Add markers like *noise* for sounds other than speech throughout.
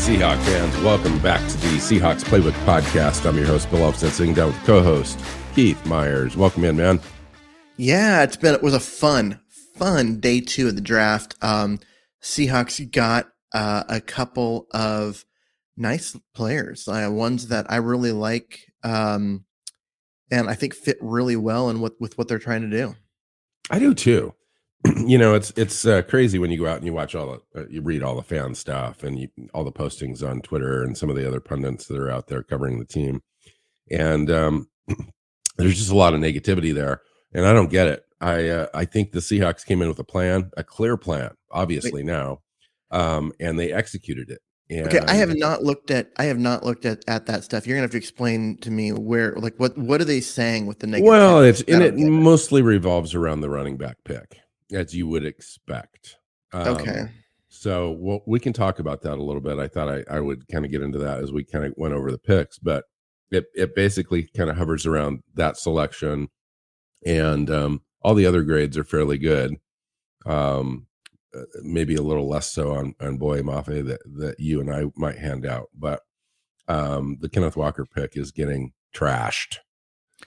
Seahawk fans, welcome back to the Seahawks Playbook Podcast. I'm your host, Bill Alvstad, sitting down with co-host Keith Myers. Welcome in, man. Yeah, it's been it was a fun, fun day two of the draft. Um, Seahawks got uh, a couple of nice players, uh, ones that I really like, um, and I think fit really well in what with what they're trying to do. I do too. *clears throat* you know, it's it's uh, crazy when you go out and you watch all the, uh, you read all the fan stuff and you, all the postings on Twitter and some of the other pundits that are out there covering the team, and um, *clears throat* there's just a lot of negativity there, and I don't get it. I uh, I think the Seahawks came in with a plan, a clear plan, obviously now, um, and they executed it. And okay, I have not looked at I have not looked at at that stuff. You're gonna have to explain to me where like what what are they saying with the negative? Well, it's and it mostly revolves around the running back pick as you would expect. Um, okay. So well, we can talk about that a little bit. I thought I, I would kind of get into that as we kind of went over the picks, but it, it basically kind of hovers around that selection and um, all the other grades are fairly good. Um, uh, maybe a little less so on, on Boye Mafe that, that you and I might hand out, but um, the Kenneth Walker pick is getting trashed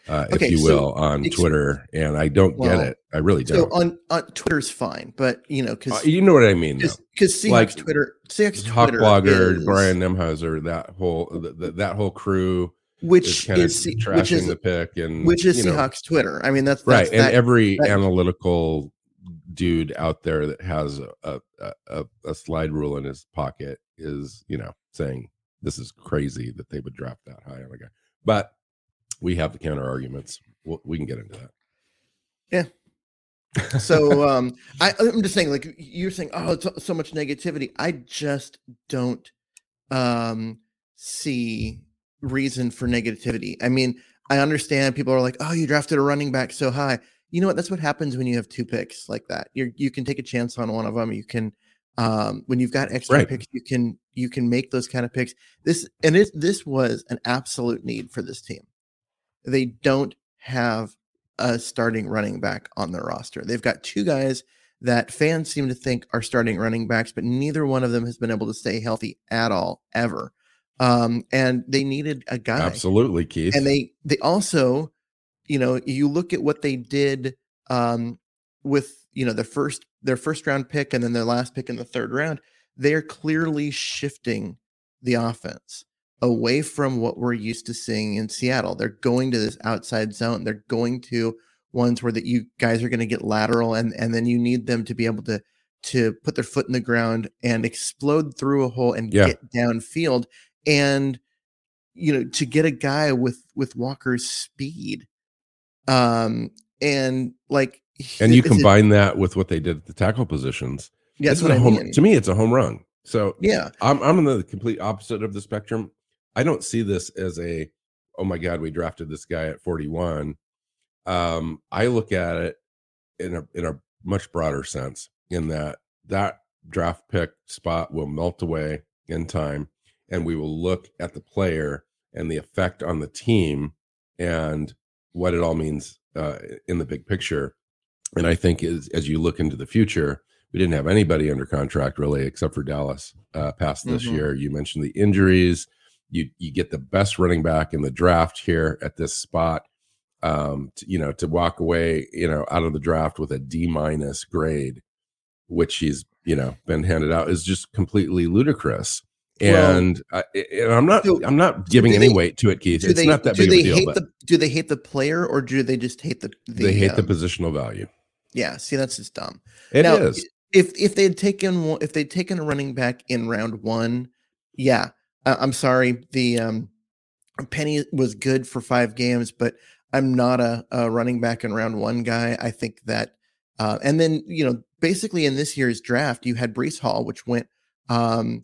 uh, okay, if you will, so on Twitter, and I don't well, get it. I really don't. So on, on Twitter's fine, but you know, because uh, you know what I mean, because Seahawks like, Twitter, Seahawks Hawk Twitter blogger is, Brian Nemhauser, that whole the, the, that whole crew, which is is trashing which is, the pick, and which is know, Seahawks Twitter. I mean, that's, that's right, that, and every that, analytical dude out there that has a, a a slide rule in his pocket is you know saying this is crazy that they would drop that high on a guy, but we have the counter arguments. We'll, we can get into that. Yeah. *laughs* so um I, i'm just saying like you're saying oh so, so much negativity. I just don't um see reason for negativity. I mean i understand people are like oh you drafted a running back so high. You know what? That's what happens when you have two picks like that. You you can take a chance on one of them you can um when you've got extra right. picks you can you can make those kind of picks. This and it, this was an absolute need for this team they don't have a starting running back on their roster. They've got two guys that fans seem to think are starting running backs, but neither one of them has been able to stay healthy at all ever. Um, and they needed a guy. Absolutely, Keith. And they they also, you know, you look at what they did um, with you know the first their first round pick and then their last pick in the third round. They are clearly shifting the offense away from what we're used to seeing in Seattle. They're going to this outside zone. They're going to ones where that you guys are going to get lateral and and then you need them to be able to to put their foot in the ground and explode through a hole and yeah. get downfield and you know to get a guy with with Walker's speed um and like and you combine it, that with what they did at the tackle positions yeah, that's what I home, mean. to me it's a home run so yeah I'm I'm on the complete opposite of the spectrum I don't see this as a oh my god we drafted this guy at 41. Um, I look at it in a in a much broader sense in that that draft pick spot will melt away in time and we will look at the player and the effect on the team and what it all means uh, in the big picture and i think as, as you look into the future we didn't have anybody under contract really except for dallas uh, past this mm-hmm. year you mentioned the injuries you you get the best running back in the draft here at this spot. Um, to, you know, to walk away, you know, out of the draft with a D minus grade, which he's you know been handed out, is just completely ludicrous. And, well, I, and I'm not so, I'm not giving any they, weight to it, Keith. It's they, not that big of a deal. But, the, do they hate the player or do they just hate the? the they hate um, the positional value. Yeah, see, that's just dumb. It now, is. If if they had taken if they'd taken a running back in round one, yeah, uh, I'm sorry, the um, Penny was good for five games, but I'm not a, a running back in round one guy. I think that, uh, and then you know, basically in this year's draft, you had Breece Hall, which went um,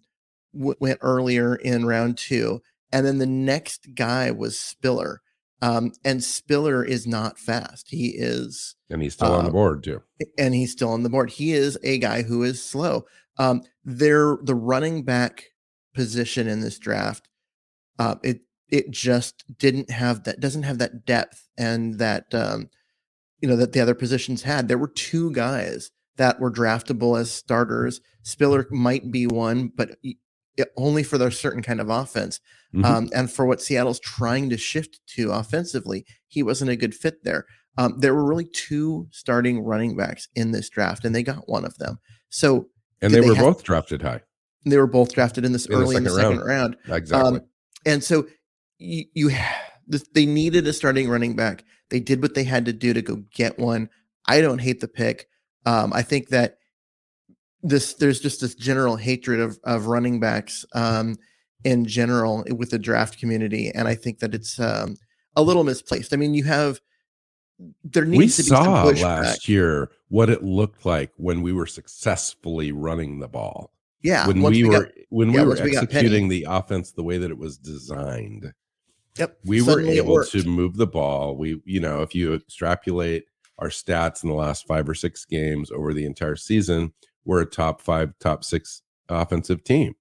w- went earlier in round two, and then the next guy was Spiller. Um, and Spiller is not fast. He is, and he's still on the uh, board too. and he's still on the board. He is a guy who is slow. Um, they're the running back position in this draft. Uh, it it just didn't have that doesn't have that depth and that um, you know that the other positions had. There were two guys that were draftable as starters. Spiller might be one, but only for their certain kind of offense. Mhm. Um, and for what Seattle's trying to shift to offensively, he wasn't a good fit there. Um, there were really two starting running backs in this draft, and they got one of them. So and they they were have- both drafted high. They were both drafted in this In the early in the second second round. Exactly. Um, and so you, you they needed a starting running back. They did what they had to do to go get one. I don't hate the pick. Um, I think that this there's just this general hatred of of running backs um, in general with the draft community, and I think that it's um, a little misplaced. I mean, you have there we needs to be saw last year what it looked like when we were successfully running the ball. Yeah, when we, got- were when yeah, we were once we executing the offense the way that it was designed. yep, we suddenly were able to move the ball. We, you know, if you extrapolate our stats in the last five or six games over the entire season, we're a top five, top six offensive team.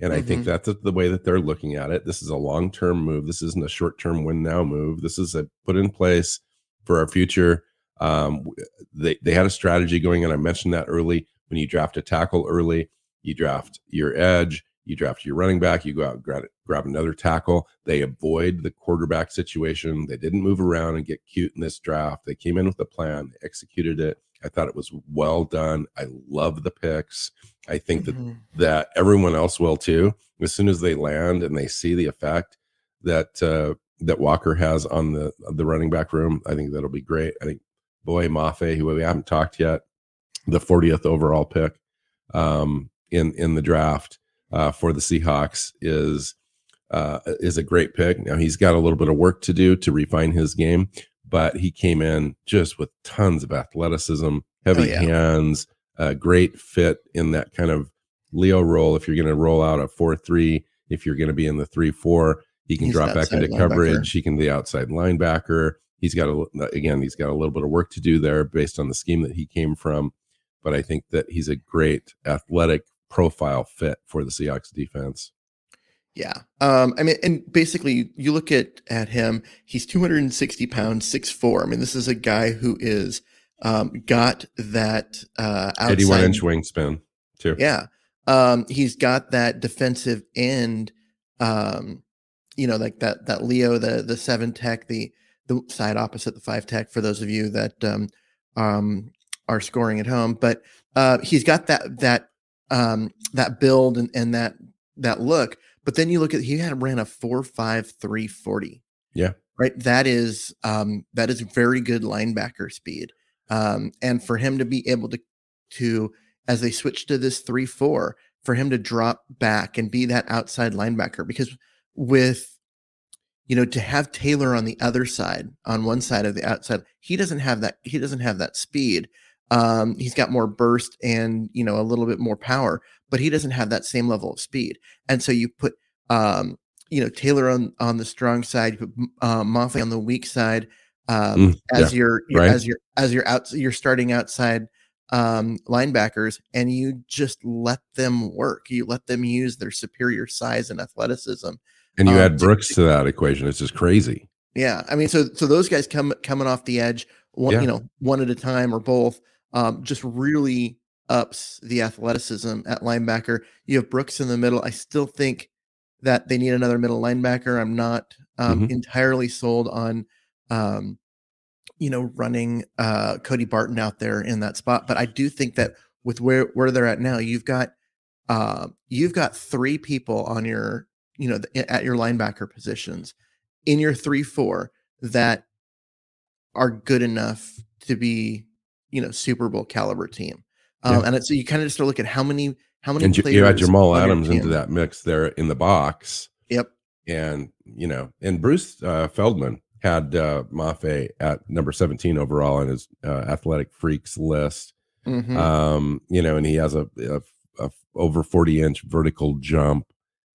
And I think Mhm. that's the way that they're looking at it. This is a long term move. This isn't a short term win now move. This is a put in place for our future. Um, they, they had a strategy going, and I mentioned that early. When you draft a tackle early, you draft your edge, you draft your running back, you go out and grab, grab another tackle. They avoid the quarterback situation. They didn't move around and get cute in this draft. They came in with a plan, executed it. I thought it was well done. I love the picks. I think that Mhm. that everyone else will too. As soon as they land and they see the effect that uh, that Walker has on the the running back room, I think that'll be great. I think Boye Mafe, who we haven't talked yet, the 40th overall pick um, in in the draft uh, for the Seahawks is uh, is a great pick. Now he's got a little bit of work to do to refine his game, but he came in just with tons of athleticism, heavy Oh, yeah. hands, a great fit in that kind of Leo role. If you're going to roll out a four three, if you're going to be in the three four, he can He's drop back into linebacker. coverage. He can be the outside linebacker. He's got a again, he's got a little bit of work to do there based on the scheme that he came from. But I think that he's a great athletic profile fit for the Seahawks defense. Yeah. Um, I mean, and basically you look at at him, he's 260 pounds, six four. I mean, this is a guy who is um got that uh outside 81 inch wingspan too. Yeah. Um, he's got that defensive end, um, you know, like that that Leo, the the seven tech, the the side opposite the five tech for those of you that um um are scoring at home. But uh he's got that that um that build and, and that that look. But then you look at he had ran a four five three forty. Yeah. Right. That is um that is very good linebacker speed. Um and for him to be able to to as they switch to this 3 4 for him to drop back and be that outside linebacker because with you know to have Taylor on the other side on one side of the outside he doesn't have that he doesn't have that speed um he's got more burst and you know a little bit more power but he doesn't have that same level of speed and so you put um you know Taylor on on the strong side you put uh, Moffley on the weak side um Mm, as your, your right. as your as your out you're starting outside um, linebackers and you just let them work. You let them use their superior size and athleticism. And you Um, add to- Brooks to that equation. It's just crazy. Yeah, I mean, so so those guys come coming off the edge, one Yeah. you know, one at a time or both, um, just really ups the athleticism at linebacker. You have Brooks in the middle. I still think that they need another middle linebacker. I'm not um, Mhm. entirely sold on, um, you know, running uh, Cody Barton out there in that spot, but I do think that with where where they're at now, you've got uh, you've got three people on your you know th- at your linebacker positions in your three four that are good enough to be you know Super Bowl caliber team. Um, Yeah. And it, so you kind of just look at how many how many And you, players you add Jamal Adams into that mix there in the box. Yep. And, you know, and Bruce uh, Feldman had uh, Mafe at number 17 overall on his uh, athletic freaks list. Mhm. Um, you know, and he has a, a, a over 40 inch vertical jump.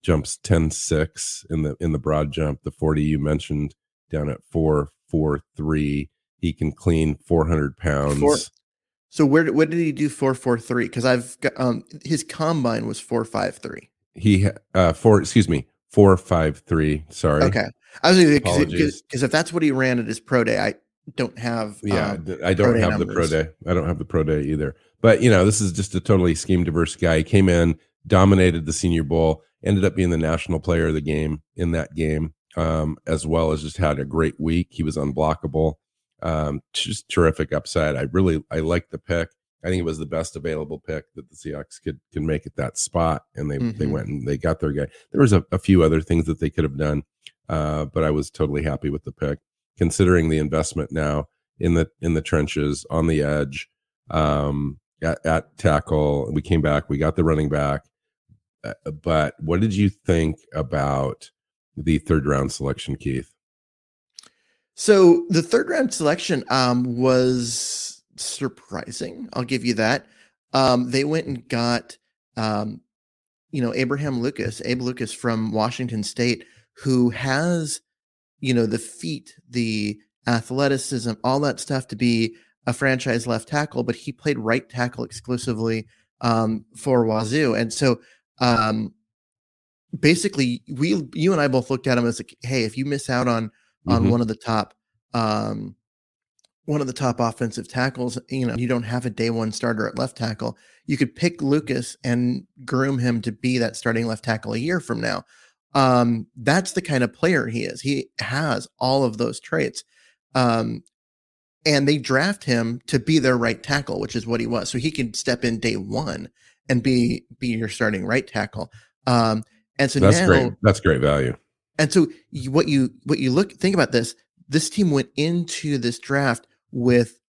jumps 10 6 in the in the broad jump. The 40 you mentioned down at 4 4 3. He can clean 400 pounds. Four, so where what did he do 443? Because I've got um his combine was 453. He uh four excuse me, 453. Sorry. Okay. I was because if that's what he ran at his pro day, I don't have yeah um, i don't have numbers. the pro day i don't have the pro day either but you know this is just a totally scheme diverse guy he came in dominated the senior bowl ended up being the national player of the game in that game um, as well as just had a great week he was unblockable um, just terrific upside i really i like the pick i think it was the best available pick that the seahawks could can make at that spot and they mm-hmm. they went and they got their guy there was a, a few other things that they could have done uh, but i was totally happy with the pick considering the investment now in the in the trenches on the edge um, at, at tackle. We came back. We got the running back. Uh, but what did you think about the third round selection, Keith? So the third round selection um, was surprising. I'll give you that. Um, they went and got, um, you know, Abraham Lucas, Abe Lucas from Washington State, who has you know, the feet, the athleticism, all that stuff to be a franchise left tackle, but he played right tackle exclusively um, for Wazoo. And so um, basically we you and I both looked at him as like, hey, if you miss out on on mm-hmm. one of the top um, one of the top offensive tackles, you know, you don't have a day one starter at left tackle, you could pick Lucas and groom him to be that starting left tackle a year from now um, that's the kind of player he is. He has all of those traits. Um, and they draft him to be their right tackle, which is what he was. So he can step in day one and be be your starting right tackle. Um, and so that's now, great. That's great value. And so you, what you what you look think about this, this team went into this draft with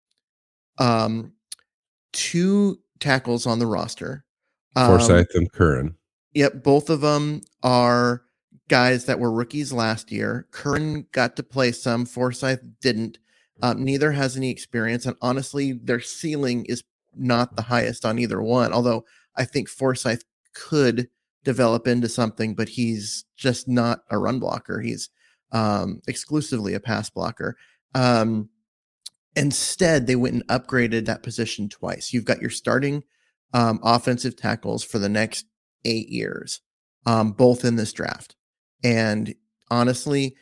um two tackles on the roster. Um, Forsythe and Curhan. Yep, both of them are guys that were rookies last year. Curhan got to play some, Forsythe didn't. Um, neither has any experience, and honestly, their ceiling is not the highest on either one. Although I think Forsythe could develop into something, but he's just not a run blocker. He's um, exclusively a pass blocker. Um, instead, they went and upgraded that position twice. You've got your starting um, offensive tackles for the next eight years, um, both in this draft. And honestly,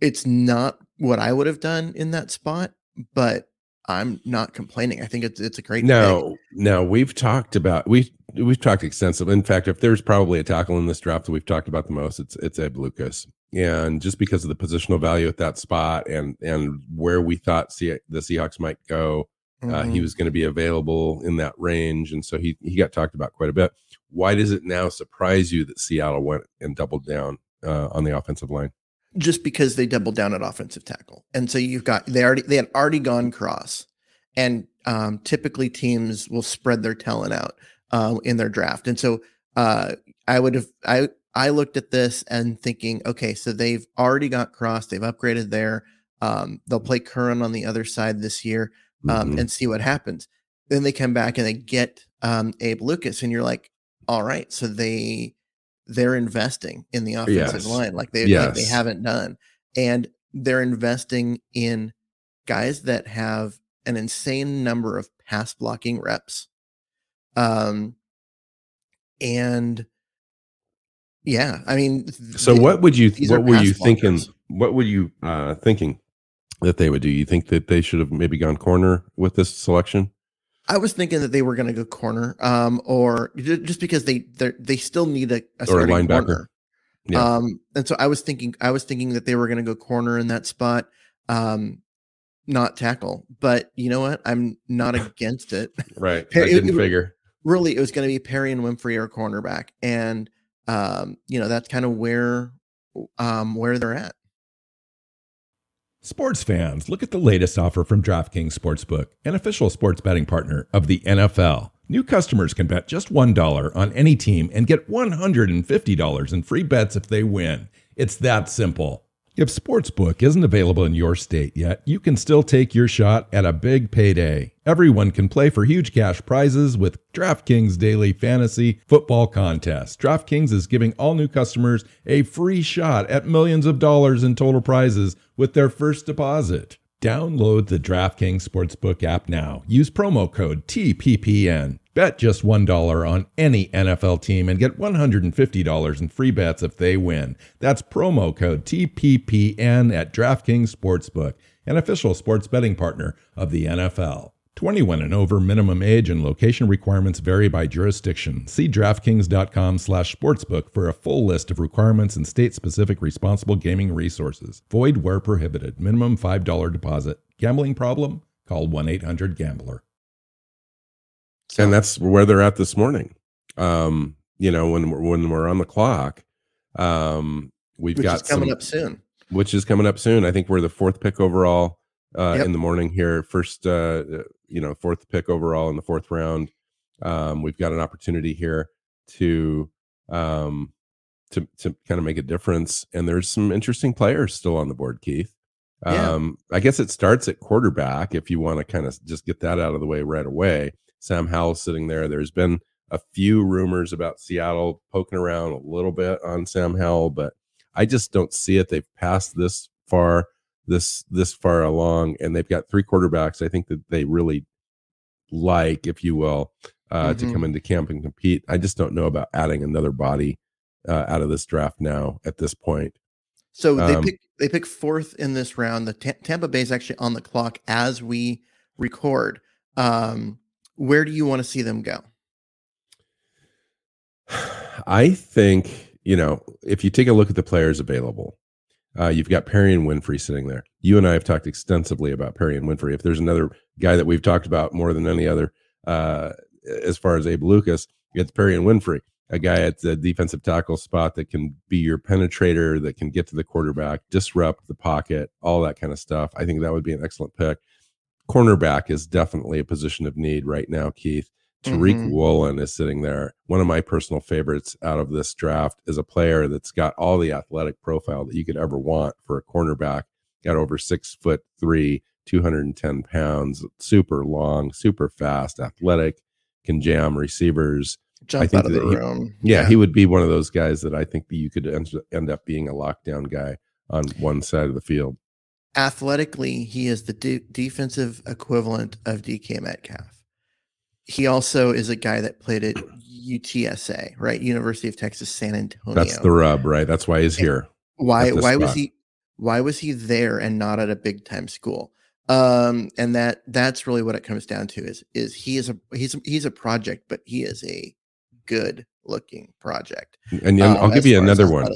it's not what I would have done in that spot, but I'm not complaining. I think it's it's a great. No, no, we've talked about we we've, we've talked extensively. In fact, if there's probably a tackle in this draft that we've talked about the most, it's it's Abe Lucas, and just because of the positional value at that spot and and where we thought the Seahawks might go, mm-hmm. uh, he mm-hmm. was going to be available in that range, and so he he got talked about quite a bit. Why does it now surprise you that Seattle went and doubled down uh, on the offensive line? Just because they doubled down at offensive tackle, and so you've got they already they had already gone Cross, and um, typically teams will spread their talent out uh, in their draft, and so uh, I would have I I looked at this and thinking, okay, so they've already got Cross, they've upgraded there. Um, they'll play Curhan on the other side this year um, mm-hmm. and see what happens. Then they come back and they get um, Abe Lucas, and you're like, all right, so they they're investing in the offensive yes. line like they yes. like they haven't done, and they're investing in guys that have an insane number of pass blocking reps. Um, and yeah, I mean, so the, what would you what were you blockers. thinking? What were you uh, thinking that they would do? You think that they should have maybe gone corner with this selection? I was thinking that they were going to go corner, um, or just because they they still need a, a or a linebacker. Corner. Yeah. Um, and so I was thinking I was thinking that they were going to go corner in that spot, um, not tackle. But you know what? I'm not *laughs* against it. right. I didn't it, figure. Really, it was going to be Perrion Winfrey or cornerback, and um, you know that's kind of where um where they're at. Sports fans, look at the latest offer from DraftKings Sportsbook, an official sports betting partner of the NFL. New customers can bet just $1 on any team and get $150 in free bets if they win. It's that simple. If Sportsbook isn't available in your state yet, you can still take your shot at a big payday. Everyone can play for huge cash prizes with DraftKings Daily Fantasy Football Contest. DraftKings is giving all new customers a free shot at millions of dollars in total prizes with their first deposit. Download the DraftKings Sportsbook app now. Use promo code TPPN. Bet just $1 on any NFL team and get $150 in free bets if they win. That's promo code TPPN at DraftKings Sportsbook, an official sports betting partner of the NFL. 21 and over minimum age and location requirements vary by jurisdiction. See DraftKings.com slash sportsbook for a full list of requirements and state-specific responsible gaming resources. Void where prohibited. Minimum $5 deposit. Gambling problem? Call 1-800-GAMBLER. And that's where they're at this morning. Um, you know, when we're, when we're on the clock, um, we've which got coming some- up soon. which is coming up soon. I think we're the fourth pick overall uh, Yep. in the morning here. First, uh, you know, fourth pick overall in the fourth round. Um, we've got an opportunity here to um, to to kind of make a difference, and there's some interesting players still on the board, Keith. Yeah. Um, I guess it starts at quarterback if you want to kind of just get that out of the way right away. Sam Howell sitting there. There's been a few rumors about Seattle poking around a little bit on Sam Howell, but I just don't see it. They've passed this far, this this far along, and they've got three quarterbacks. I think that they really like, if you will, uh, to Mhm. come into camp and compete. I just don't know about adding another body uh, out of this draft now at this point. So they Um, pick they pick fourth in this round. The Ta- Tampa Bay is actually on the clock as we record. Um, where do you want to see them go? I think, you know, if you take a look at the players available, uh, you've got Perrion Winfrey sitting there. You and I have talked extensively about Perrion Winfrey. If there's another guy that we've talked about more than any other, uh, as far as Abe Lucas, it's Perrion Winfrey, a guy at the defensive tackle spot that can be your penetrator, that can get to the quarterback, disrupt the pocket, all that kind of stuff. I think that would be an excellent pick. Cornerback is definitely a position of need right now, Keith. Tariq Mhm. Woolen is sitting there. One of my personal favorites out of this draft is a player that's got all the athletic profile that you could ever want for a cornerback. Got over six foot three, 210 pounds, super long, super fast, athletic, can jam receivers. Jump think out of the he- room. Yeah, he would be one of those guys that I think that you could end, end up being a lockdown guy on one side of the field. Athletically, he is the de- defensive equivalent of DK Metcalf. He also is a guy that played at UTSA, right? University of Texas San Antonio. That's the rub, right? That's why he's here. why why was he why was he there and not at a big time school um and that that's really what it comes down to is is he is a he's he's a project but he is a good looking project And, and um, I'll give you another one.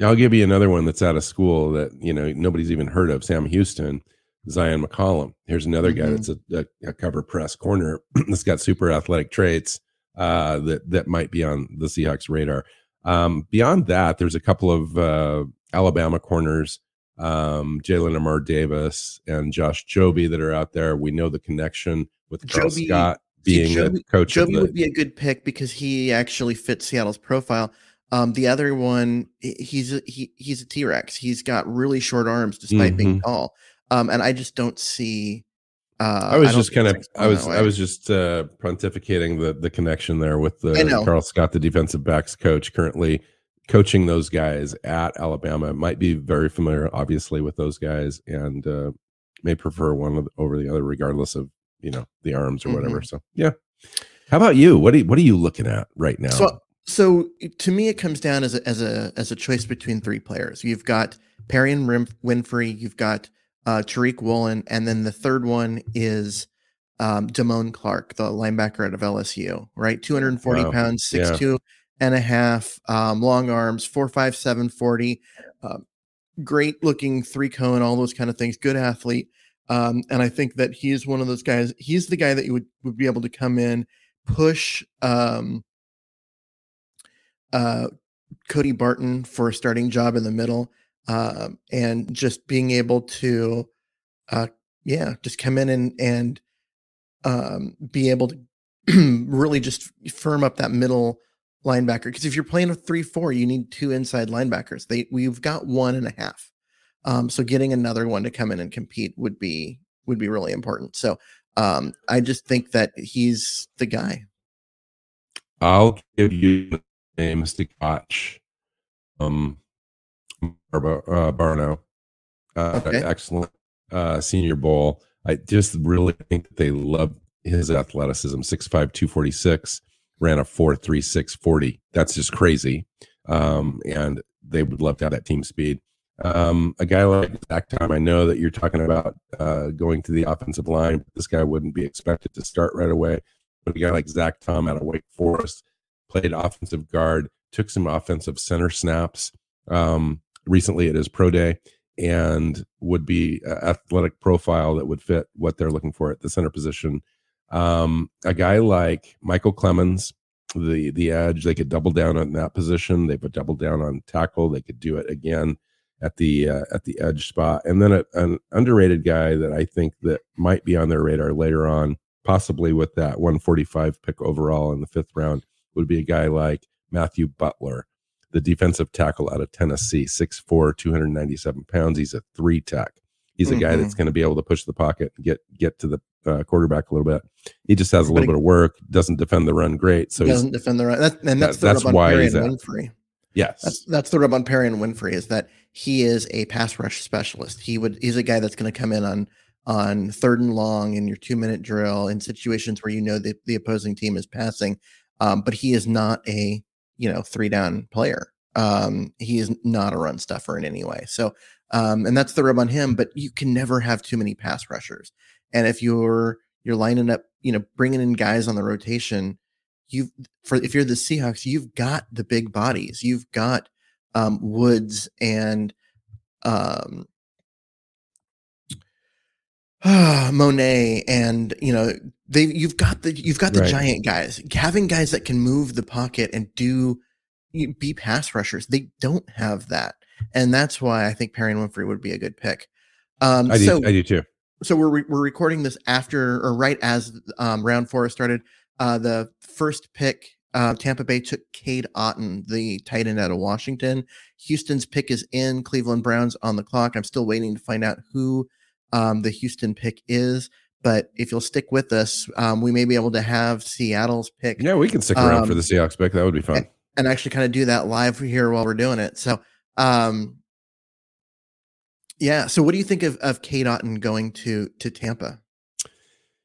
I'll give you another one that's out of school that you know nobody's even heard of. Sam Houston, Zion McCollum. Here's another guy Mhm. that's a, a, a cover press corner *clears throat* that's got super athletic traits uh, that that might be on the Seahawks radar. Um, beyond that, there's a couple of uh, Alabama corners, um, Jalyn Armour-Davis and Josh Jobe that are out there. We know the connection with Karl Joby- Scott see, being Joby- the coach Joby the would be a good pick because he actually fits Seattle's profile. Um, the other one, he's a, he he's a T Rex. He's got really short arms despite being Mm-hmm. tall. Um, and I just don't see. Uh, I was don't just kind of I was I was just uh pontificating the the connection there with the. Karl Scott, the defensive backs coach, currently coaching those guys at Alabama. Might be very familiar, obviously, with those guys, and uh, may prefer one over the other, regardless of you know the arms or whatever. Mm-hmm. So yeah. How about you? What are you, what are you looking at right now? So, so to me, it comes down as a as a as a choice between three players. You've got Perry and Rim, Winfrey. You've got uh, Tariq Woolen, and then the third one is um, Damone Clark, the linebacker out of LSU. Right, two hundred and forty Wow. pounds, Yeah. six two and a half, um, long arms, four five seven forty. Um, great looking three cone, all those kind of things. Good athlete. Um, and I think that he's one of those guys. He's the guy that you would, would be able to come in, push um, uh, Cody Barton for a starting job in the middle, um, and just being able to, uh, yeah, just come in and and um, be able to *clears throat* really just firm up that middle linebacker. Because if you're playing a three-four, you need two inside linebackers. They we've got one and a half. Um, so getting another one to come in and compete would be would be really important. So um, I just think that he's the guy. I'll give you a Mystic Watch. Um, Barbo, uh, Barno, uh, Okay. excellent uh, Senior Bowl. I just really think that they love his athleticism. 6'5", 246, ran a 4.36 40. That's just crazy. Um, and they would love to have that team speed. Um, a guy like Zach Tom, I know that you're talking about uh, going to the offensive line. But This guy wouldn't be expected to start right away. But a guy like Zach Tom out of Wake Forest played offensive guard, took some offensive center snaps um, recently at his pro day, and would be athletic profile that would fit what they're looking for at the center position. Um, a guy like Micheal Clemons, the the edge, they could double down on that position. They would double down on tackle. They could do it again at the uh, at the edge spot. And then a, an underrated guy that I think that might be on their radar later on, possibly with that 145 pick overall in the fifth round, would be a guy like Matthew Butler, the defensive tackle out of Tennessee, 6'4", 297 pounds. He's a three tech. He's a guy Mhm. that's going to be able to push the pocket and get get to the uh, quarterback a little bit. He just has a little he- bit of work. Doesn't defend the run great. So he's, doesn't defend the run. That, and that's That- the that's why he's at- Winfrey. Yes, That's that's the rub on Perrion Winfrey is that he is a pass rush specialist. He would he's a guy that's going to come in on on third and long in your two minute drill in situations where you know the, the opposing team is passing. Um, but he is not a you know three down player. Um, he is not a run stuffer in any way. So um, and that's the rub on him. But you can never have too many pass rushers. And if you're you're lining up, you know, bringing in guys on the rotation, you've for if you're the Seahawks, you've got the big bodies. You've got um, Woods and um, *sighs* Mone, and you know they. You've got the you've got the Right. giant guys. Having guys that can move the pocket and do be pass rushers. They don't have that, and that's why I think Perrion Winfrey would be a good pick. Um, I do. so I do too. so we're re- we're recording this after or right as um, round four started. Uh, the first pick, uh, Tampa Bay took Cade Otton, the tight end out of Washington. Houston's pick is in. Cleveland Browns on the clock. I'm still waiting to find out who um, the Houston pick is. But if you'll stick with us, um, we may be able to have Seattle's pick Yeah, we can stick around for Um, the Seahawks pick. That would be fun. and actually kind of do that live here while we're doing it. So, um, yeah. So, what do you think of of Cade Otton going to to Tampa?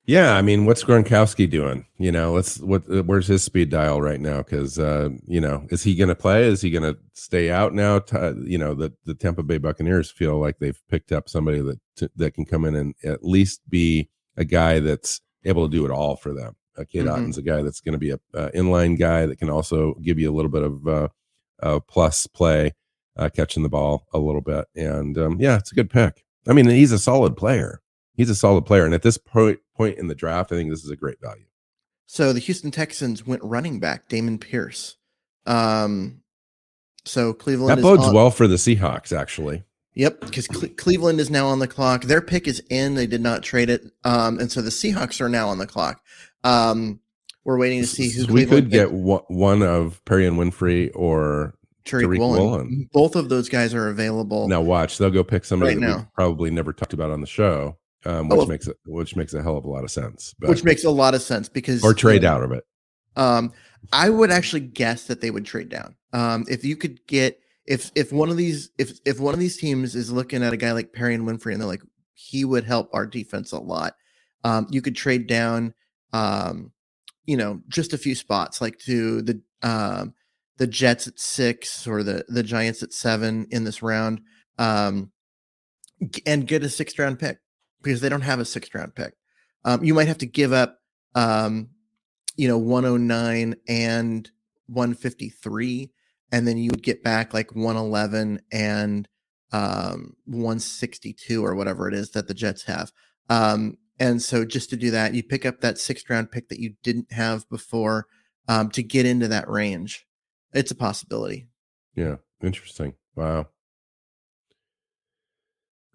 Yeah, I mean, what's Gronkowski doing? You know, let's what uh, where's his speed dial right now? Because uh, you know, is he going to play? Is he going to stay out now? T- you know, the the Tampa Bay Buccaneers feel like they've picked up somebody that that can come in and at least be a guy that's able to do it all for them. Uh, Cade Mhm. Otton's a guy that's going to be a uh, inline guy that can also give you a little bit of uh, uh, plus play, uh, catching the ball a little bit, and um, yeah, it's a good pick. I mean, he's a solid player he's a solid player. And at this point point in the draft, I think this is a great value. So the Houston Texans went running back Dameon Pierce. Um, so Cleveland that bodes on- well for the Seahawks, actually. Yep, because Cle- Cleveland is now on the clock. Their pick is in; they did not trade it, um, and so the Seahawks are now on the clock. Um, we're waiting to see who So we could get one one of Perrion Winfrey or Tariq, Tariq Woolen. Woolen. Both of those guys are available. now watch they'll go pick somebody Right that now. we probably never talked about on the show, um, Oh, which well- makes it which makes a hell of a lot of sense. But, which makes a lot of sense because or trade out of it. Um, I would actually guess that they would trade down. Um, if you could get if if one of these if if one of these teams is looking at a guy like Perrion Winfrey and they're like he would help our defense a lot, um, you could trade down, um, you know, just a few spots like to the um the Jets at six or the the Giants at seven in this round, um, and get a sixth round pick because they don't have a sixth round pick. Um, you might have to give up um, you know 109 and 153 and then you would get back like 111 and um 162 or whatever it is that the jets have um and so just to do that you pick up that sixth round pick that you didn't have before um to get into that range it's a possibility Yeah, interesting. Wow,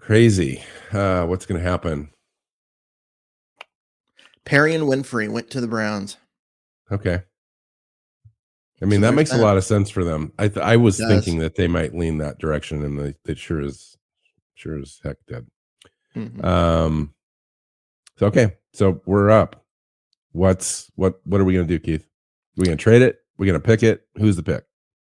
crazy. Uh, what's going to happen? perrion winfrey went to the browns Okay. I mean, So that makes a lot of sense for them. I th- I was thinking that they might lean that direction, and they, they sure as sure as heck did. Mhm. Um. So okay, so we're up. What's what? What are we gonna do, Keith? we gonna trade it? we gonna pick it? Who's the pick?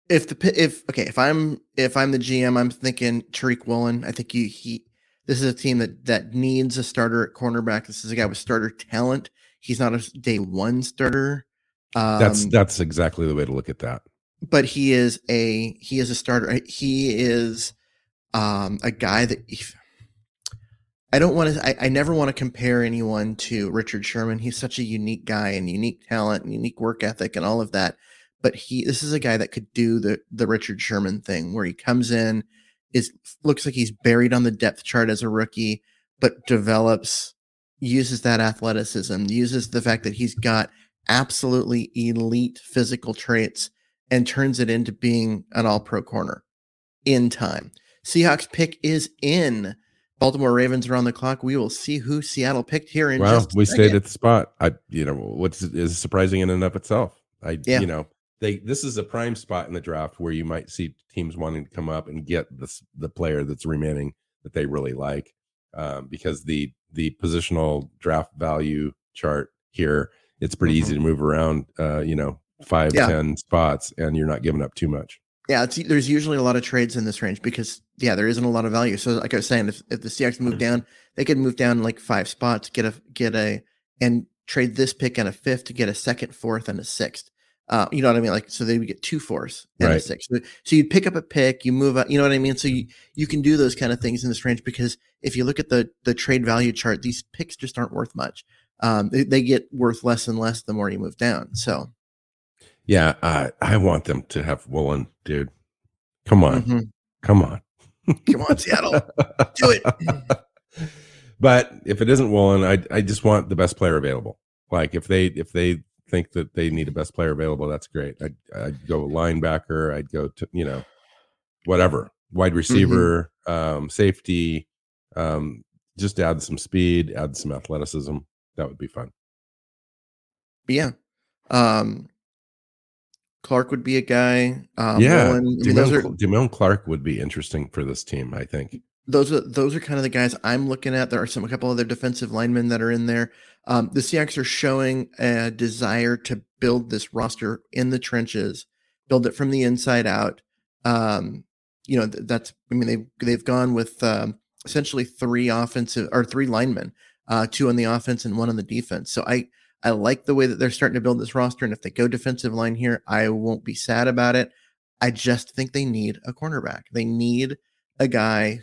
If the if okay if i'm if i'm the gm i'm thinking tariq woolen. I think you he this is a team that that needs a starter at cornerback. This is a guy with starter talent. He's not a day one starter. Um, That's that's exactly the way to look at that. but he is a he is a starter. He is um a guy that if, i don't want to I, I never want to compare anyone to richard sherman. He's such a unique guy and unique talent and unique work ethic and all of that but he this is a guy that could do the the richard sherman thing where he comes in is looks like he's buried on the depth chart as a rookie but develops uses that athleticism uses the fact that he's got absolutely elite physical traits and turns it into being an all pro corner in time. Seahawks pick is in. Baltimore Ravens are on the clock. We will see who Seattle picked here in Well, just a we stayed at the spot. I, you know, what's is surprising in and of itself. I, Yeah. you know, they this is a prime spot in the draft where you might see teams wanting to come up and get this the player that's remaining that they really like, um, because the the positional draft value chart here it's pretty easy to move around. Uh, you know, five Mm-hmm. Yeah. ten spots, and you're not giving up too much. Yeah, it's, there's usually a lot of trades in this range because yeah, there isn't a lot of value. So like I was saying, if, if the Seahawks move down, they could move down like five spots, get a get a and trade this pick and a fifth to get a second, fourth, and a sixth. Uh, you know what I mean? Like so they would get two fourths and a Right. sixth. So, so you'd pick up a pick, you move up. You know what I mean? So you you can do those kind of things in this range because if you look at the the trade value chart, these picks just aren't worth much. Um, they, they get worth less and less the more you move down. So Yeah, I I want them to have Woolen, dude. Come on, mhm. come on. come on, Seattle, do it. *laughs* but if it isn't Woolen, I I just want the best player available. Like if they if they think that they need a best player available, that's great. I'd, I'd go linebacker. I'd go to you know whatever wide receiver, um, safety. Um, just add some speed, add some athleticism. That would be fun. But yeah. Um Clark would be a guy. Um yeah, Mullen, I mean, are Clark would be interesting for this team. I think. Those are those are kind of the guys I'm looking at. There are some a couple other defensive linemen that are in there. Um, the Seahawks are showing a desire to build this roster in the trenches, build it from the inside out. Um, you know, th- that's I mean they've they've gone with um, essentially three offensive or three linemen, uh, two on the offense and one on the defense. So I I like the way that they're starting to build this roster. And if they go defensive line here, I won't be sad about it. I just think they need a cornerback. They need a guy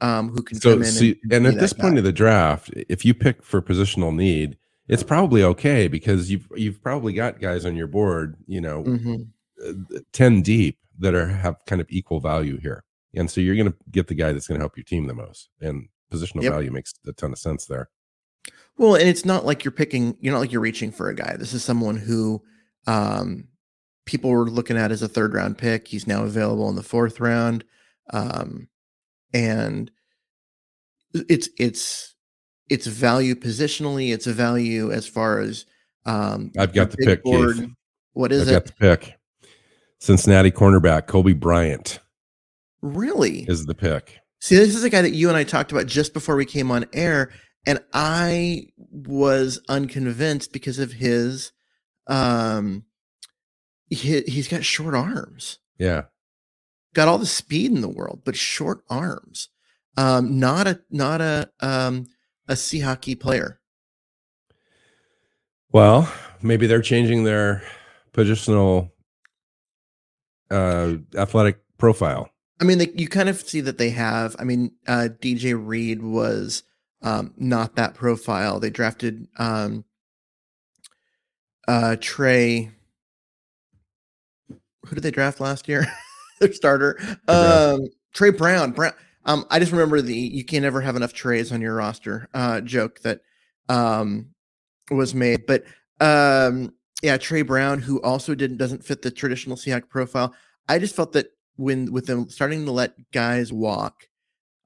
um, who can So, come in see, and, and, at this point guy. of the draft, if you pick for positional need, it's probably okay because you've you've probably got guys on your board, you know, Mhm. uh, ten deep that are have kind of equal value here, and so you're going to get the guy that's going to help your team the most. And positional Yep. value makes a ton of sense there. Well, and it's not like you're picking, you're not like you're reaching for a guy. This is someone who um, people were looking at as a third round pick. He's now available in the fourth round. Um, and it's, it's, it's value positionally. It's a value as far as um, I've got the pick, Keith. What is it? I've got the pick. Cincinnati cornerback Coby Bryant Really? is the pick. See, this is a guy that you and I talked about just before we came on air, and I was unconvinced because of his um he, he's got short arms. Yeah, Got all the speed in the world, but short arms. Um not a not a um a sea hockey player. Well, maybe they're changing their positional uh athletic profile. I mean, they, you kind of see that they have. I mean, uh, DJ Reed was um, not that profile. They drafted um, uh, Tre. Who did they draft last year? *laughs* *laughs* Their starter, um, Tre Brown. Brown. Um, I just remember the "you can never have enough trays on your roster" uh, joke that um, was made. But um, yeah, Tre Brown, who also didn't doesn't fit the traditional Seahawk profile. I just felt that when with them starting to let guys walk,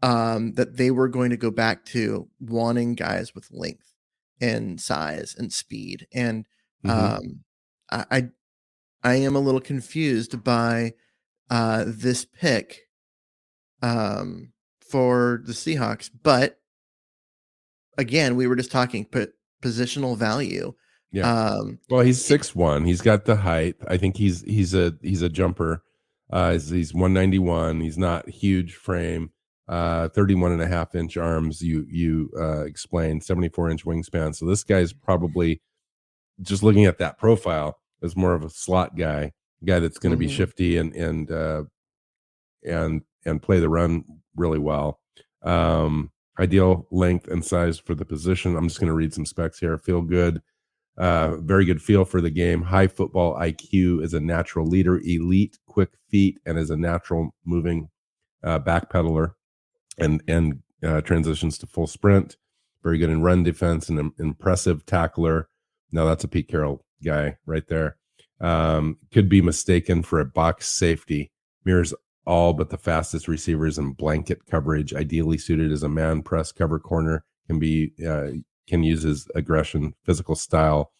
um, that they were going to go back to wanting guys with length and size and speed. And Mhm. um, I, I I am a little confused by uh, this pick um, for the Seahawks, but again, we were just talking po- positional value. Yeah. Um, Well, he's six one. He's got the height. I think he's he's a he's a jumper. Uh, he's, he's 191. He's not huge frame. Uh, 31 and a half inch arms. You you uh, explained 74 inch wingspan. So this guy's probably just looking at that profile as more of a slot guy, guy that's going to be Mhm. shifty and and uh, and and play the run really well. Um, ideal length and size for the position. I'm just going to read some specs here. Feel good. Uh, very good feel for the game. High football IQ is a natural leader. Elite quick feet and is a natural moving uh, backpedaler and and uh, transitions to full sprint. Very good in run defense and an impressive tackler. Now that's a Pete Carroll guy right there. Um, could be mistaken for a box safety. Mirrors all but the fastest receivers in blanket coverage. Ideally suited as a man press cover corner. Can be uh, can use his aggression, physical style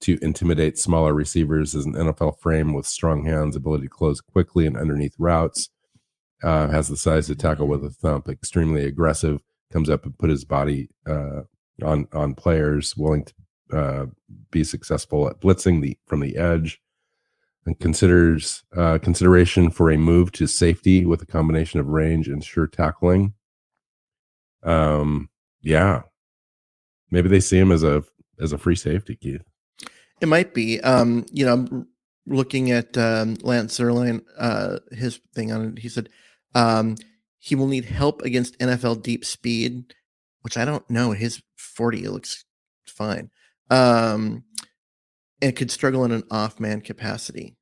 to intimidate smaller receivers as an NFL frame with strong hands, ability to close quickly and underneath routes. Uh, has the size to tackle with a thump. Extremely aggressive. Comes up and put his body uh, on on players. Willing to uh, be successful at blitzing the from the edge. And considers uh, consideration for a move to safety with a combination of range and sure tackling. Um, yeah, maybe they see him as a as a free safety, Keith. It might be. Um, you know, I'm looking at um, Lance Zierlein, uh, his thing on it. He said um, he will need help against NFL deep speed, which I don't know. His 40 looks fine. Um, and could struggle in an off man capacity.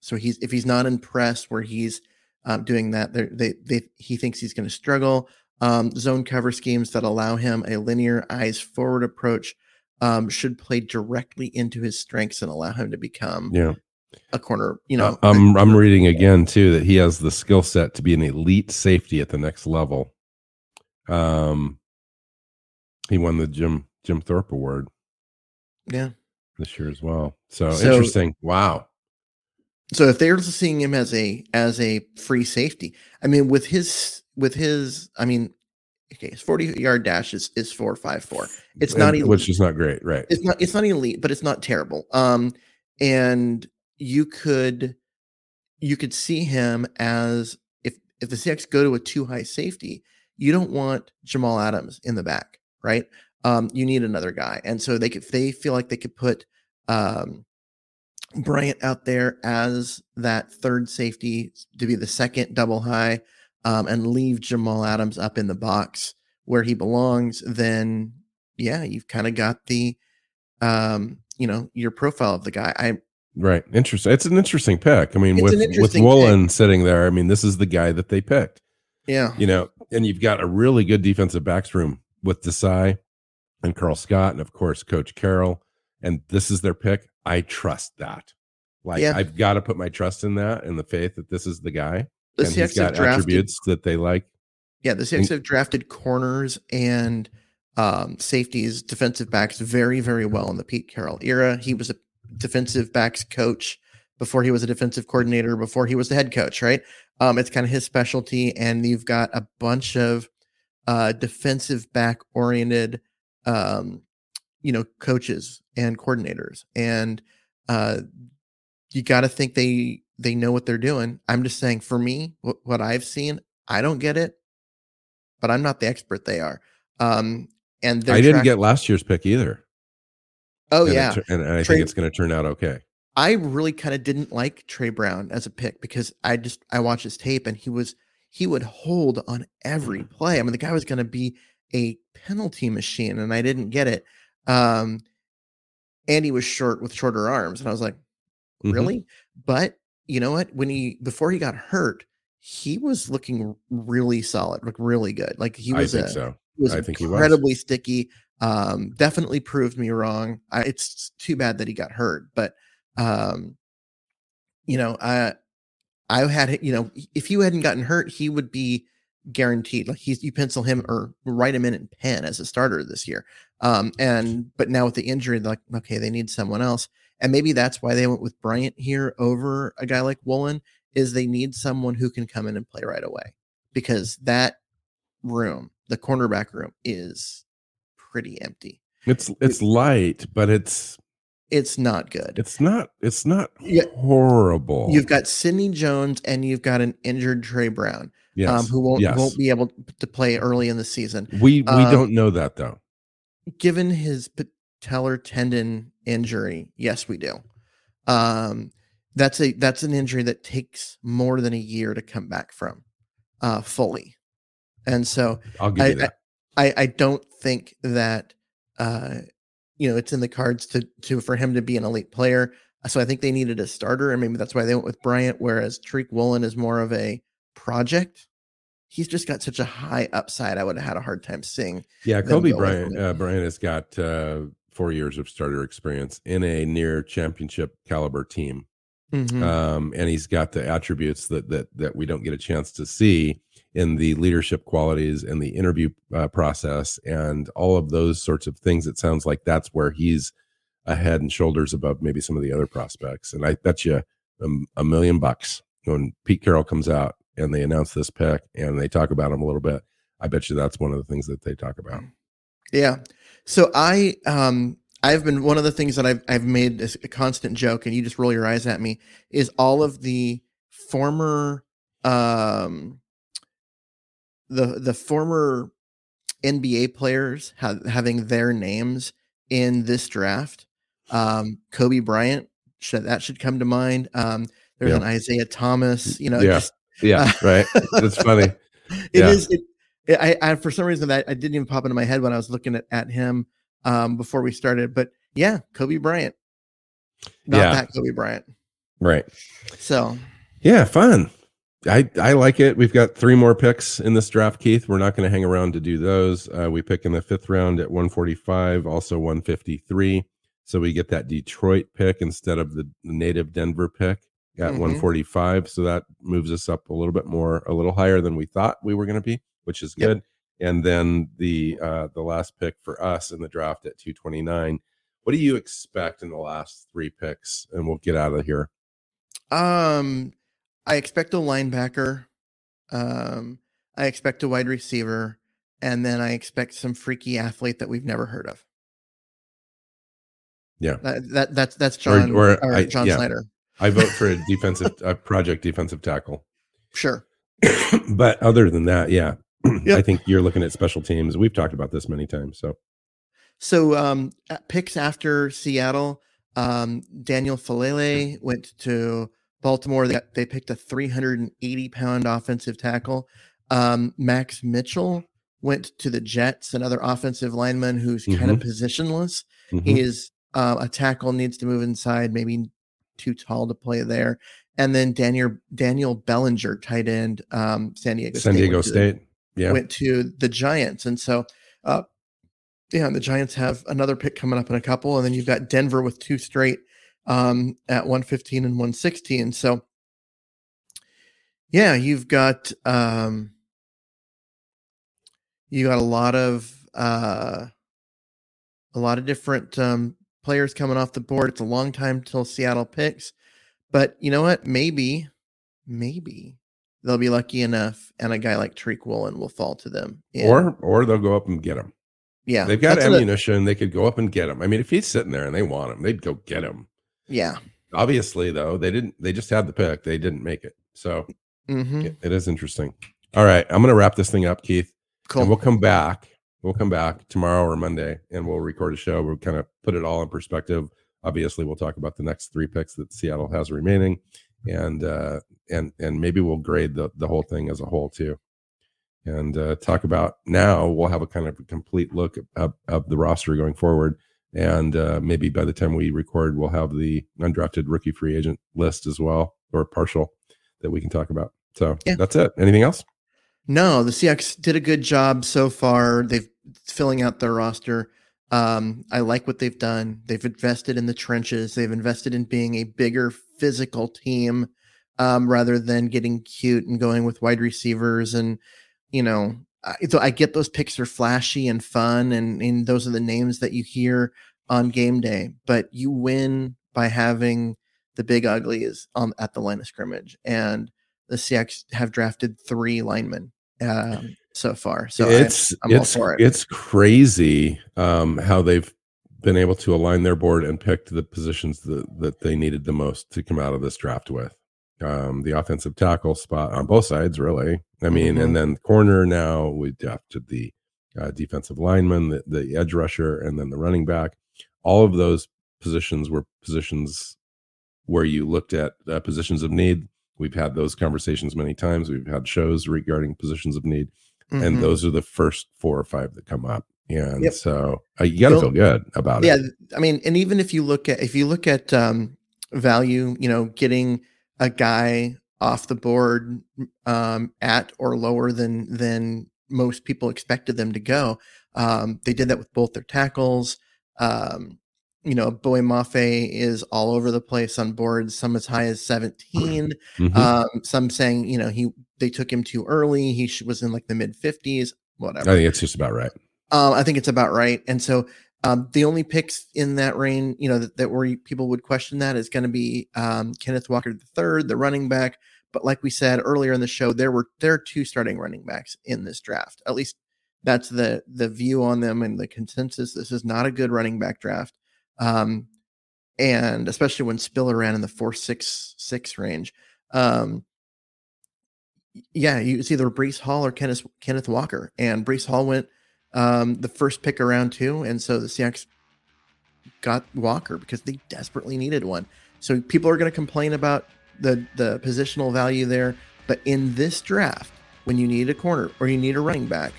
So he's if he's not impressed where he's um, doing that, they they he thinks he's going to struggle. Um, zone cover schemes that allow him a linear eyes forward approach um, should play directly into his strengths and allow him to become Yeah, a corner. You know, Uh, I'm I'm reading again too that he has the skill set to be an elite safety at the next level. Um, he won the Jim Jim Thorpe Award yeah. this year as well. So, So- interesting. Wow. So if they're seeing him as a as a free safety, I mean, with his with his, I mean, okay, his forty yard dash is is four five four. It's not And- elite. which is not great, right? it's not it's not elite, but it's not terrible. Um, and you could you could see him as if if the Seahawks go to a too high safety, you don't want Jamal Adams in the back, right? Um, you need another guy, and so they could they feel like they could put um Bryant out there as that third safety to be the second double high, um, and leave Jamal Adams up in the box where he belongs, then yeah, you've kind of got the um, you know, your profile of the guy. I Right. Interesting. It's an interesting pick. I mean, It's with with Woolen sitting there, I mean, this is the guy that they picked. yeah. You know, and you've got a really good defensive backs room with Desai and Karl Scott, and of course Coach Carroll. And this is their pick. I trust that. Like Yeah. I've got to put my trust in that and the faith that this is the guy. The and he's Seahawks have got drafted attributes that they like. Yeah, the Seahawks have drafted corners and um, safeties, defensive backs very, very well in the Pete Carroll era. He was a defensive backs coach before he was a defensive coordinator, before he was the head coach, right? Um, it's kind of his specialty. And you've got a bunch of uh, defensive back oriented, um, you know, coaches and coordinators. And uh, you got to think they they know what they're doing. I'm just saying, for me, what, what I've seen, I don't get it but I'm not the expert they are. Um, and I didn't track- get last year's pick either. Oh And yeah, tur- and, and I Trey- think it's going to turn out okay. I really kind of didn't like Tre Brown as a pick because I just I watched his tape and he was he would hold on every play. I mean, the guy was going to be a penalty machine, and I didn't get it. Um, and he was short with shorter arms, and I was like, Mhm. really? But you know what? When he before he got hurt, he was looking really solid, like really good. Like he I was think a, so. He was I think he was. incredibly sticky. Um, definitely proved me wrong. I, it's too bad that he got hurt, but um, you know, I I had you know, if you hadn't gotten hurt, he would be guaranteed. Like he's you pencil him or write him in in pen as a starter this year. Um, and but now with the injury, like, okay, they need someone else, and maybe that's why they went with Bryant here over a guy like Woolen. Is they need someone who can come in and play right away because that room, the cornerback room, is pretty empty. It's it's light, but it's It's not good. it's not it's not Yeah. horrible. You've got Sidney Jones and you've got an injured Tre Brown, yes, um, who won't yes. won't be able to play early in the season. we we um, don't know that though. Given his patellar tendon injury, yes, we do. Um, that's a that's an injury that takes more than a year to come back from, uh, fully. And so I'll give I, you that. I I don't think that uh you know it's in the cards to to for him to be an elite player. So I think they needed a starter, and maybe that's why they went with Bryant. Whereas Tariq Woolen is more of a project. He's just got such a high upside. I would have had a hard time seeing. yeah, Coby Bryant uh, Bryant has got uh, four years of starter experience in a near championship caliber team. Mhm. um, and he's got the attributes that that that we don't get a chance to see in the leadership qualities and the interview uh, process and all of those sorts of things. It sounds like that's where he's a head and shoulders above maybe some of the other prospects. And I bet you um, a million bucks when Pete Carroll comes out and they announce this pick and they talk about him a little bit. I bet you that's one of the things that they talk about. Yeah. So I um I've been one of the things that I've I've made a constant joke, and you just roll your eyes at me, is all of the former um the the former NBA players ha- having their names in this draft. Um Kobe Bryant, should that should come to mind. Um there's Yeah. an Isaiah Thomas, you know, Yeah. just Yeah, right. That's funny. *laughs* it Yeah. is. It, I, I for some reason that I didn't even pop into my head when I was looking at, at him um, before we started. But yeah, Coby Bryant, not Yeah. that Kobe Bryant. Right. So Yeah, fun. I I like it. We've got three more picks in this draft, Keith. We're not going to hang around to do those. Uh, we pick in the fifth round at 145, also 153. So we get that Detroit pick instead of the native Denver pick at Mhm. 145. So that moves us up a little bit more, a little higher than we thought we were going to be, which is Yep. good. And then the uh, the last pick for us in the draft at 229. What do you expect in the last three picks? And we'll get out of here. um, I expect a linebacker. Um, I expect a wide receiver, and then I expect some freaky athlete that we've never heard of. Yeah. that, that that's that's Or- John or or, I- John yeah. Snyder. I vote for a defensive a project defensive tackle. Sure. *coughs* but other than that, yeah, *clears throat* I think you're looking at special teams. We've talked about this many times. So So um uh, picks after Seattle, um Daniel Faalele went to Baltimore. They got, they picked a 380 pound offensive tackle. Um Max Mitchell went to the Jets, another offensive lineman who's kind of positionless. mhm. He is uh, a tackle needs to move inside, maybe too tall to play there. And then Daniel Daniel Bellinger, tight end, um, San Diego San State, Diego went to the- State. Yeah. went to the Giants. And so, uh, yeah, and the Giants have another pick coming up in a couple. And then you've got Denver with two straight um, at 115 and 116. So, yeah, you've got um, you got a lot of uh, a lot of different um, players coming off the board. It's a long time till Seattle picks, but you know what? Maybe, maybe they'll be lucky enough, and a guy like Tariq Woolen will fall to them. Or or they'll go up and get him. yeah, They've got ammunition. They could go up and get him. I mean, if he's sitting there and they want him, they'd go get him. yeah, Obviously, though, they didn't. They just had the pick. They didn't make it. So hmm it- it is interesting. All right, I'm going to wrap this thing up, Keith. cool. And we'll come back. We'll come back tomorrow or Monday and we'll record a show. We'll kind of put it all in perspective. Obviously, we'll talk about the next three picks that Seattle has remaining. And uh and and maybe we'll grade the the whole thing as a whole too. And uh talk about now we'll have a kind of a complete look of, of the roster going forward. And uh maybe by the time we record, we'll have the undrafted rookie free agent list as well, or partial that we can talk about. So Yeah. that's it. Anything else? No, the Seahawks did a good job so far. They've filling out their roster. Um, I like what they've done. They've invested in the trenches. They've invested in being a bigger physical team um, rather than getting cute and going with wide receivers. And you know, I, so I get those picks are flashy and fun, and and those are the names that you hear on game day. But you win by having the big uglies on at the line of scrimmage and the Seahawks have drafted three linemen. Um, so far. So it's I, it's it. it's crazy um, how they've been able to align their board and pick the positions that, that they needed the most to come out of this draft with. Um, the offensive tackle spot on both sides, really. I mean, mm-hmm. and then corner now we drafted the uh, defensive lineman, the, the edge rusher, and then the running back. All of those positions were positions where you looked at uh, positions of need. We've had those conversations many times. We've had shows regarding positions of need, mm-hmm. and those are the first four or five that come up. And yep. so uh, you got to feel good about yeah, it. Yeah, I mean, and even if you look at if you look at um, value, you know, getting a guy off the board um, at or lower than than most people expected them to go. Um, they did that with both their tackles. Um, you know, Boye Mafe is all over the place on boards, some as high as 17. Mm-hmm. Um, some saying, you know, he they took him too early. He was in like the mid 50s, whatever. I think it's just about right. Um, I think it's about right. And so um, the only picks in that range, you know, that, that where people would question that is going to be um, Kenneth Walker III, the running back. But like we said earlier in the show, there were there are two starting running backs in this draft. At least that's the the view on them and the consensus. This is not a good running back draft, um, and especially when Spiller ran in the four six six range. Um, yeah, you, it's either Breece Hall or Kenneth Kenneth Walker, and Breece Hall went um, the first pick around two, and so the Seahawks got Walker because they desperately needed one. So people are going to complain about the the positional value there, but in this draft, when you need a corner or you need a running back,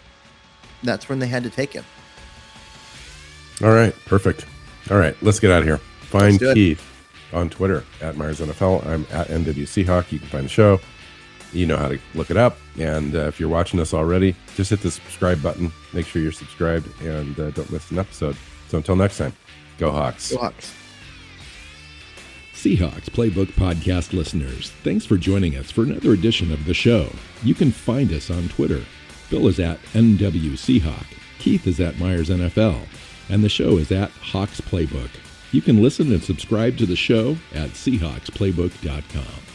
that's when they had to take him. All right, perfect. All right, let's get out of here. Find Keith on Twitter at Myers NFL. I'm at NW Hawk. You can find the show you know how to look it up. And uh, if you're watching us already, just hit the subscribe button. Make sure you're subscribed and uh, don't miss an episode. So until next time, go Hawks. Go Hawks. Seahawks Playbook Podcast listeners, thanks for joining us for another edition of the show. You can find us on Twitter. Bill is at NW Seahawk, Keith is at Myers NFL, and the show is at Hawks Playbook. You can listen and subscribe to the show at SeahawksPlaybook.com.